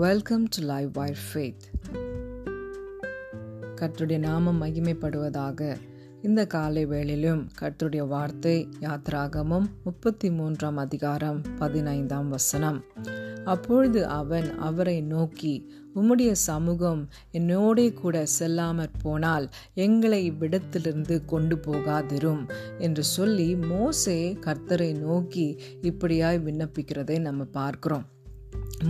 Welcome to live wire faith கர்த்தருடைய நாமம் மகிமைப்படுவதாக இந்த காலை வேளையிலும் கர்த்தருடைய வார்த்தை யாத்ராகமும் முப்பத்தி மூன்றாம் அதிகாரம் பதினைந்தாம் வசனம். அப்பொழுது அவன் அவரை நோக்கி உம்முடைய சமூகம் என்னோடே கூட செல்லாமற் போனால் எங்களை இவ்விடத்திலிருந்து கொண்டு போகாதிரும் என்று சொல்லி மோசே கர்த்தரை நோக்கி இப்படியாய் விண்ணப்பிக்கிறதை நம்ம பார்க்கிறோம்.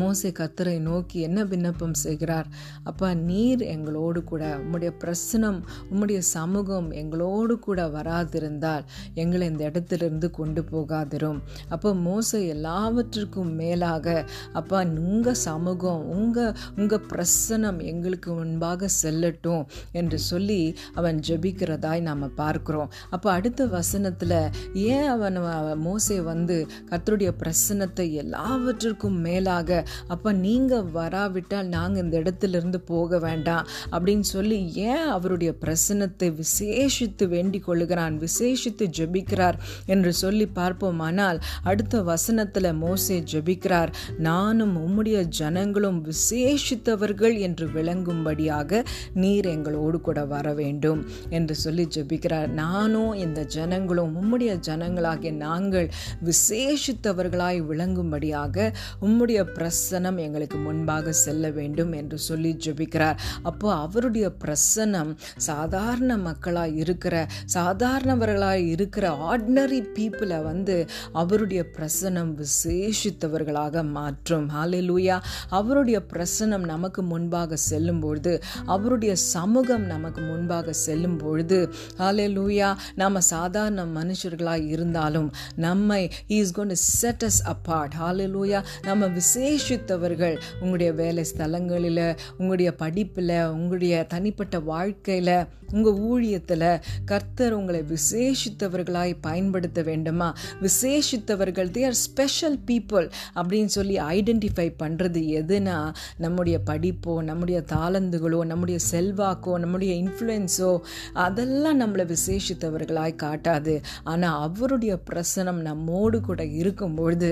மோசை கத்தரை நோக்கி என்ன விண்ணப்பம் செய்கிறார்? அப்பா நீர் எங்களோடு கூட உம்முடைய பிரசனம் உம்முடைய சமூகம் எங்களோடு கூட வராதிருந்தால் எங்களை இந்த இடத்திலிருந்து கொண்டு போகாதிரும். அப்போ மோசை எல்லாவற்றிற்கும் மேலாக அப்பா உங்கள் சமூகம் உங்கள் உங்கள் பிரசனம் எங்களுக்கு முன்பாக செல்லட்டும் என்று சொல்லி அவன் ஜெபிக்கிறதாய் நாம் பார்க்குறோம். அப்போ அடுத்த வசனத்தில் ஏன் அவன் மோசை வந்து கத்தருடைய பிரசனத்தை எல்லாவற்றிற்கும் மேலாக அப்போ நீங்கள் வராவிட்டால் நாங்கள் இந்த இடத்துலேருந்து போக வேண்டாம் அப்படின்னு சொல்லி ஏன் அவருடைய பிரசனத்தை விசேஷித்து வேண்டிக் கொள்ளுகிறான் விசேஷித்து ஜெபிக்கிறார் என்று சொல்லி பார்ப்போம். ஆனால் அடுத்த வசனத்தில் மோசே ஜெபிக்கிறார் நானும் உம்முடைய ஜனங்களும் விசேஷித்தவர்கள் என்று விளங்கும்படியாக நீர் எங்களோடு கூட வர வேண்டும் என்று சொல்லி ஜெபிக்கிறார். நானும் இந்த ஜனங்களும் உம்முடைய ஜனங்களாகிய நாங்கள் விசேஷித்தவர்களாய் விளங்கும்படியாக உம்முடைய பிரசனம் எங்களுக்கு முன்பாக செல்ல வேண்டும் என்று சொல்லி ஜெபிக்கிறார். அப்போ அவருடைய பிரசனம் சாதாரண மக்களாக இருக்கிற சாதாரணவர்களாக இருக்கிற ஆர்டினரி பீப்புளை வந்து அவருடைய பிரசனம் விசேஷித்தவர்களாக மாற்றும். ஹாலே லூயா அவருடைய பிரசனம் நமக்கு முன்பாக செல்லும் பொழுது அவருடைய சமூகம் நமக்கு முன்பாக செல்லும் பொழுது ஹாலே லூயா நாம் சாதாரண மனுஷர்களாக இருந்தாலும் நம்மை is gonna set us apart hallelujah நம்ம விசேஷித்தவர்கள் உங்களுடைய வேலை ஸ்தலங்களில் உங்களுடைய படிப்பில் உங்களுடைய தனிப்பட்ட வாழ்க்கையில் உங்கள் ஊழியத்தில் கர்த்தர் உங்களை விசேஷித்தவர்களாய் பயன்படுத்த வேண்டுமா? விசேஷித்தவர்கள் தே ஆர் ஸ்பெஷல் பீப்புள் அப்படின்னு சொல்லி ஐடென்டிஃபை பண்ணுறது எதுனா நம்முடைய படிப்போ நம்முடைய தாளந்துகளோ நம்முடைய செல்வாக்கோ நம்முடைய இன்ஃப்ளூயன்ஸோ அதெல்லாம் நம்மளை விசேஷித்தவர்களாய் காட்டாது. ஆனால் அவருடைய பிரசனம் நம்மோடு கூட இருக்கும்பொழுது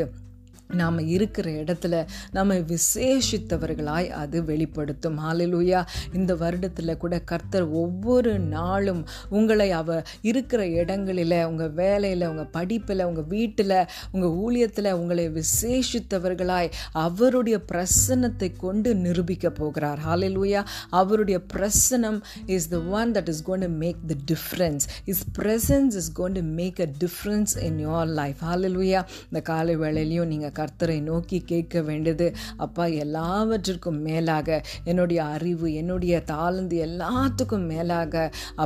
நாம் இருக்கிற இடத்துல நம்ம விசேஷித்தவர்களாய் அது வெளிப்படுத்தும். ஹாலிலூயா இந்த வருடத்தில் கூட கர்த்தர் ஒவ்வொரு நாளும் உங்களை அவ இருக்கிற இடங்களில் உங்கள் வேலையில் உங்கள் படிப்பில் உங்கள் வீட்டில் உங்கள் ஊழியத்தில் உங்களை விசேஷித்தவர்களாய் அவருடைய பிரசனத்தை கொண்டு நிரூபிக்க போகிறார். ஹாலிலூயா அவருடைய பிரசனம் is the one that is going to make the difference is presence is going to make a difference in your life hallelujah இந்த காலை வேலையிலையும் நீங்கள் கர்த்தரை நோக்கி கேட்க வேண்டியது. அப்பா எல்லாவற்றிற்கும் மேலாக என்னுடைய அறிவு என்னுடைய தாளந்து எல்லாத்துக்கும் மேலாக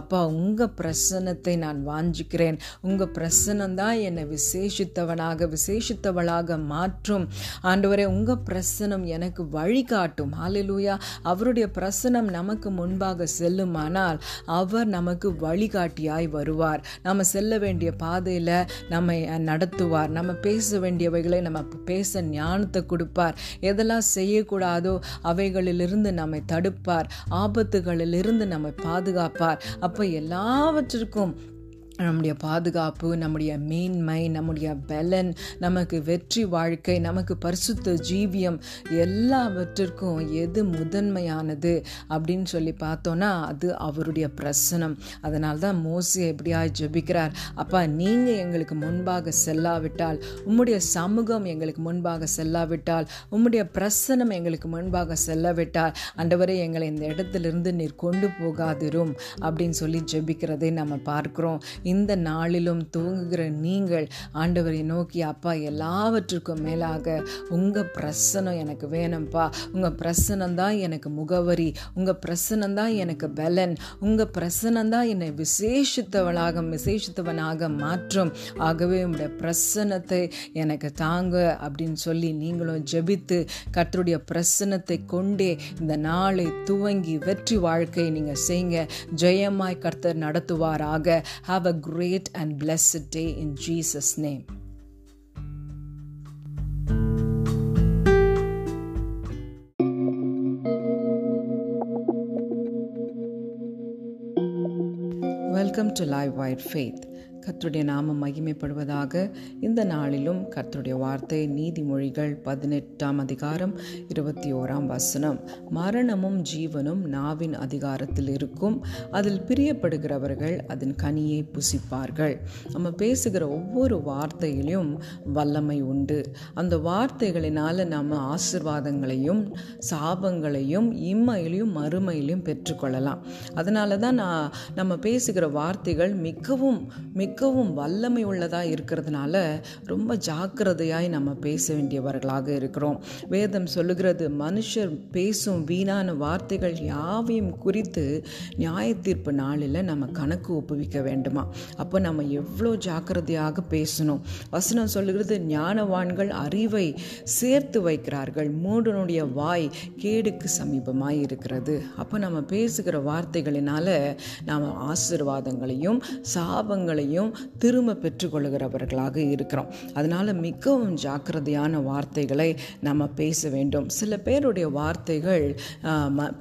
அப்பா உங்கள் பிரசனத்தை நான் வாஞ்சிக்கிறேன். உங்கள் பிரசனம் தான் என்னை விசேஷித்தவனாக விசேஷித்தவளாக மாற்றும். ஆண்டவரே உங்கள் பிரசனம் எனக்கு வழிகாட்டும். ஹாலிலூயா அவருடைய பிரசனம் நமக்கு முன்பாக செல்லுமானால் அவர் நமக்கு வழிகாட்டியாய் வருவார். நம்ம செல்ல வேண்டிய பாதையில் நம்மை நடத்துவார். நம்ம பேச வேண்டியவைகளை நம்ம பேச ஞானத்தை கொடுப்பார். எதெல்லாம் செய்யக்கூடாதோ அவைகளிலிருந்து நம்மை தடுப்பார். ஆபத்துகளிலிருந்து நம்மை பாதுகாப்பார். அப்போ எல்லாவற்றிற்கும் நம்முடைய பாதுகாப்பு நம்முடைய மேன்மை நம்முடைய பலன் நமக்கு வெற்றி வாழ்க்கை நமக்கு பரிசுத்த ஜீவியம் எல்லாவற்றிற்கும் எது முதன்மையானது அப்படின்னு சொல்லி பார்த்தோன்னா அது அவருடைய பிரசனம். அதனால தான் மோசி எப்படியா ஜெபிக்கிறார் அப்பா நீங்கள் எங்களுக்கு முன்பாக செல்லாவிட்டால் உம்முடைய சமூகம் எங்களுக்கு முன்பாக செல்லாவிட்டால் உம்முடைய பிரசனம் எங்களுக்கு முன்பாக செல்லாவிட்டால் அண்டவரை எங்களை இந்த இடத்துலேருந்து நீர் கொண்டு போகாதிரும் அப்படின்னு சொல்லி ஜெபிக்கிறதை நம்ம பார்க்குறோம். இந்த நாளிலும் தூங்குகிற நீங்கள் ஆண்டவரை நோக்கி அப்பா எல்லாவற்றுக்கும் மேலாக உங்கள் பிரசனம் எனக்கு வேணும்ப்பா உங்கள் பிரசனம் தான் எனக்கு முகவரி. உங்கள் பிரசனம் தான் எனக்கு பலன். உங்கள் பிரசனம் தான் என்னை விசேஷித்தவளாக விசேஷித்தவனாக மாற்றும். ஆகவே உங்களுடைய பிரசனத்தை எனக்கு தாங்க அப்படின்னு சொல்லி நீங்களும் ஜெபித்து கர்த்தருடைய பிரசனத்தை கொண்டே இந்த நாளை துவங்கி வெற்றி வாழ்க்கை நீங்கள் செய்யுங்க ஜெயமாய் கர்த்தர் நடத்துவாராக. Have a a great and blessed day in Jesus' name. Welcome to Live Wide Faith. கர்த்தருடைய நாமம் மகிமைப்படுவதாக இந்த நாளிலும் கர்த்தருடைய வார்த்தை நீதிமொழிகள் பதினெட்டாம் அதிகாரம் இருபத்தி ஓராம் வசனம். மரணமும் ஜீவனும் நாவின் அதிகாரத்தில் இருக்கும். அதில் பிரியப்படுகிறவர்கள் அதன் கனியை புசிப்பார்கள். நம்ம பேசுகிற ஒவ்வொரு வார்த்தையிலும் வல்லமை உண்டு. அந்த வார்த்தைகளினால் நம்ம ஆசிர்வாதங்களையும் சாபங்களையும் இம்மையிலையும் மறுமையிலையும் பெற்றுக்கொள்ளலாம். அதனால தான் நான் நம்ம பேசுகிற வார்த்தைகள் மிகவும் மிகவும் வல்லமை உள்ளதாக இருக்கிறதுனால ரொம்ப ஜாக்கிரதையாய் நம்ம பேச வேண்டியவர்களாக இருக்கிறோம். வேதம் சொல்லுகிறது மனுஷர் பேசும் வீணான வார்த்தைகள் யாவையும் குறித்து நியாய தீர்ப்பு நாளில் நம்ம கணக்கு ஒப்புவிக்க வேண்டுமா? அப்போ நம்ம எவ்வளோ ஜாக்கிரதையாக பேசணும். வசனம் சொல்லுகிறது ஞானவான்கள் அறிவை சேர்த்து வைக்கிறார்கள். மூடனுடைய வாய் கேடுக்கு சமீபமாய் இருக்கிறது. அப்போ நம்ம பேசுகிற வார்த்தைகளினால நாம் ஆசிர்வாதங்களையும் சாபங்களையும் திரும்ப பெற்றுக்கொள்கிறவர்களாக இருக்கிறோம். அதனால் மிகவும் ஜாக்கிரதையான வார்த்தைகளை நம்ம பேச வேண்டும். சில பேருடைய வார்த்தைகள்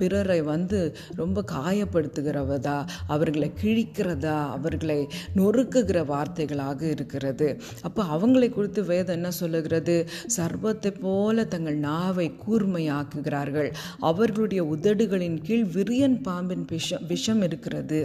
பிறரை வந்து ரொம்ப காயப்படுத்துகிறவதா அவர்களை கிழிக்கிறதா அவர்களை நொறுக்குகிற வார்த்தைகளாக இருக்கிறது. அப்போ அவங்களை குறித்து வேதம் என்ன சொல்லுகிறது? சர்வத்தை போல தங்கள் நாவை கூர்மையாக்குகிறார்கள். அவர்களுடைய உதடுகளின் கீழ் விரியன் பாம்பின் விஷம் விஷம் இருக்கிறது.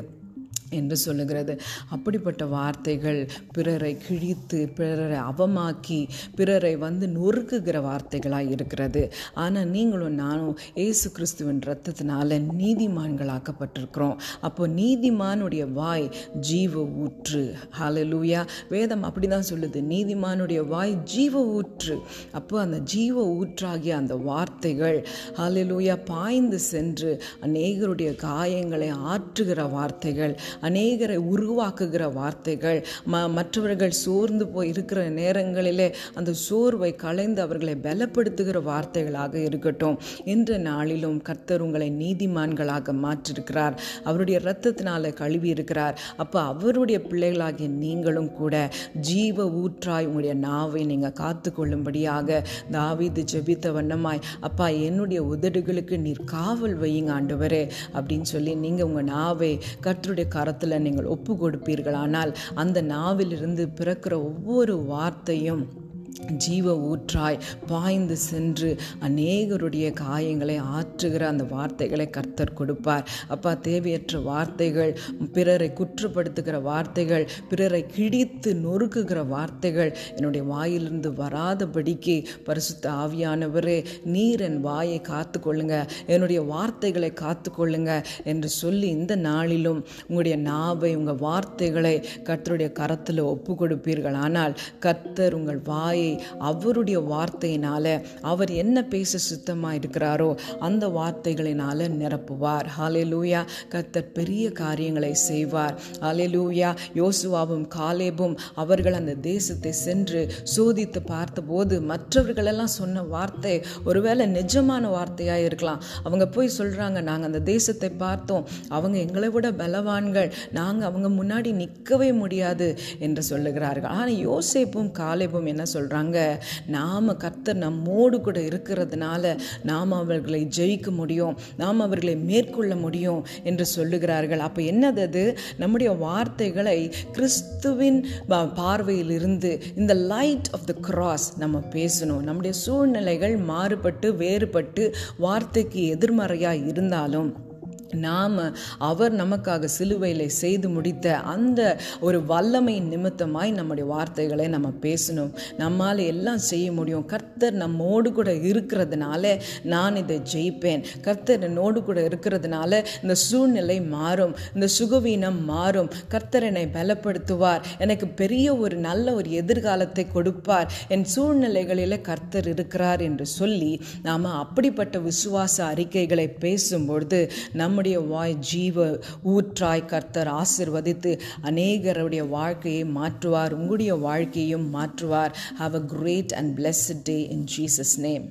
என்று சொல்லுகிறது. அப்படிப்பட்ட வார்த்தைகள் பிறரை கிழித்து பிறரை அவமாக்கி பிறரை வந்து நொறுக்குகிற வார்த்தைகளாக இருக்கிறது. ஆனால் நீங்களும் நானும் ஏசு கிறிஸ்துவின் ரத்தத்தினால நீதிமான்களாக்கப்பட்டிருக்கிறோம். அப்போ நீதிமானுடைய வாய் ஜீவ ஊற்று ஹலலூயா வேதம் அப்படி தான் சொல்லுது. நீதிமானுடைய வாய் ஜீவ ஊற்று அப்போ அந்த ஜீவ ஊற்றாகிய அந்த வார்த்தைகள் ஹலலூயா பாய்ந்து சென்று அநேகருடைய காயங்களை ஆற்றுகிற வார்த்தைகள் அநேகரை உருவாக்குகிற வார்த்தைகள் ம மற்றவர்கள் சோர்ந்து போய் இருக்கிற நேரங்களிலே அந்த சோர்வை களைந்து அவர்களை பலப்படுத்துகிற வார்த்தைகளாக இருக்கட்டும். என்ற நாளிலும் கர்த்தர் உங்களை நீதிமான்களாக மாற்றிருக்கிறார். அவருடைய இரத்தத்தினால கழுவி இருக்கிறார் அப்போ அவருடைய பிள்ளைகளாகிய நீங்களும் கூட ஜீவ ஊற்றாய் உங்களுடைய நாவை நீங்கள் காத்து கொள்ளும்படியாக தாவிது ஜெபித்த வண்ணமாய் அப்பா என்னுடைய உதடுகளுக்கு நீர் காவல் வையுங்க ஆண்டவரே அப்படின்னு சொல்லி நீங்கள் உங்கள் நாவை கர்த்தருடைய கரத்தில் நீங்கள் ஒப்பு கொடுப்பீர்களானால் அந்த நாவிலிருந்து பிறக்கிற ஒவ்வொரு வார்த்தையும் ஜீவ ஊற்றாய் பாய்ந்து சென்று அநேகருடைய காயங்களை ஆற்றுகிற அந்த வார்த்தைகளை கர்த்தர் கொடுப்பார். அப்பா தேவையற்ற வார்த்தைகள் பிறரை குற்றப்படுத்துகிற வார்த்தைகள் பிறரை கிழித்து நொறுக்குகிற வார்த்தைகள் என்னுடைய வாயிலிருந்து வராதபடிக்கு பரிசுத்த ஆவியானவரே நீர் என் வாயை காத்து கொள்ளுங்க என்னுடைய வார்த்தைகளை காத்து கொள்ளுங்க என்று சொல்லி இந்த நாளிலும் உங்களுடைய நாவை உங்கள் வார்த்தைகளை கர்த்தருடைய கரத்தில் ஒப்பு கொடுப்பீர்கள் ஆனால் கர்த்தர் உங்கள் வாயை அவருடைய வார்த்தையினால அவர் என்ன பேச சுத்தமாக இருக்கிறாரோ அந்த வார்த்தைகளினால நிரப்புவார். ஹாலே லூயா பெரிய காரியங்களை செய்வார். ஹாலே லூயா யோசுவாவும் காலேபும் அவர்கள் அந்த தேசத்தை சென்று சோதித்து பார்த்தபோது மற்றவர்களெல்லாம் சொன்ன வார்த்தை ஒருவேளை நிஜமான வார்த்தையாக இருக்கலாம். அவங்க போய் சொல்கிறாங்க நாங்கள் அந்த தேசத்தை பார்த்தோம். அவங்க எங்களை விட பலவான்கள். நாங்கள் அவங்க முன்னாடி நிற்கவே முடியாது என்று சொல்லுகிறார்கள். ஆனால் யோசேப்பும் காலேபும் என்ன சொல்கிறாங்க நாம் கர்த்தர் நம்மோடு கூட இருக்கிறதுனால நாம் அவர்களை ஜெயிக்க முடியும். நாம் அவர்களை மேற்கொள்ள முடியும் என்று சொல்லுகிறார்கள். அப்போ என்னது அது? நம்முடைய வார்த்தைகளை கிறிஸ்துவின் பார்வையில் இருந்து இந்த லைட் ஆஃப் த கிராஸ் நம்ம பேசணும். நம்முடைய சூழ்நிலைகள் மாறுபட்டு வேறுபட்டு வார்த்தைக்கு எதிர்மறையாக இருந்தாலும் நாம் அவர் நமக்காக சிலுவையில் செய்து முடித்த அந்த ஒரு வல்லமை நிமித்தமாய் நம்முடைய வார்த்தைகளை நம்ம பேசணும். நம்மால் எல்லாம் செய்ய முடியும். கர்த்தர் நம்மோடு கூட இருக்கிறதுனால நான் இதை ஜெயிப்பேன். கர்த்தர் என்னோடு கூட இருக்கிறதுனால இந்த சூழ்நிலை மாறும். இந்த சுகவீனம் மாறும். கர்த்தர் என்னை பலப்படுத்துவார். எனக்கு பெரிய ஒரு நல்ல ஒரு எதிர்காலத்தை கொடுப்பார். என் சூழ்நிலைகளில் கர்த்தர் இருக்கிறார் என்று சொல்லி நாம் அப்படிப்பட்ட விசுவாச அறிக்கைகளை பேசும்பொழுது நம் நம்முடைய வாய் ஜீவ ஊற்றாய் கர்த்தர் ஆசிர்வதித்து அநேகருடைய வாழ்க்கையை மாற்றுவார். உங்களுடைய வாழ்க்கையும் மாற்றுவார். Have a great and blessed day in Jesus name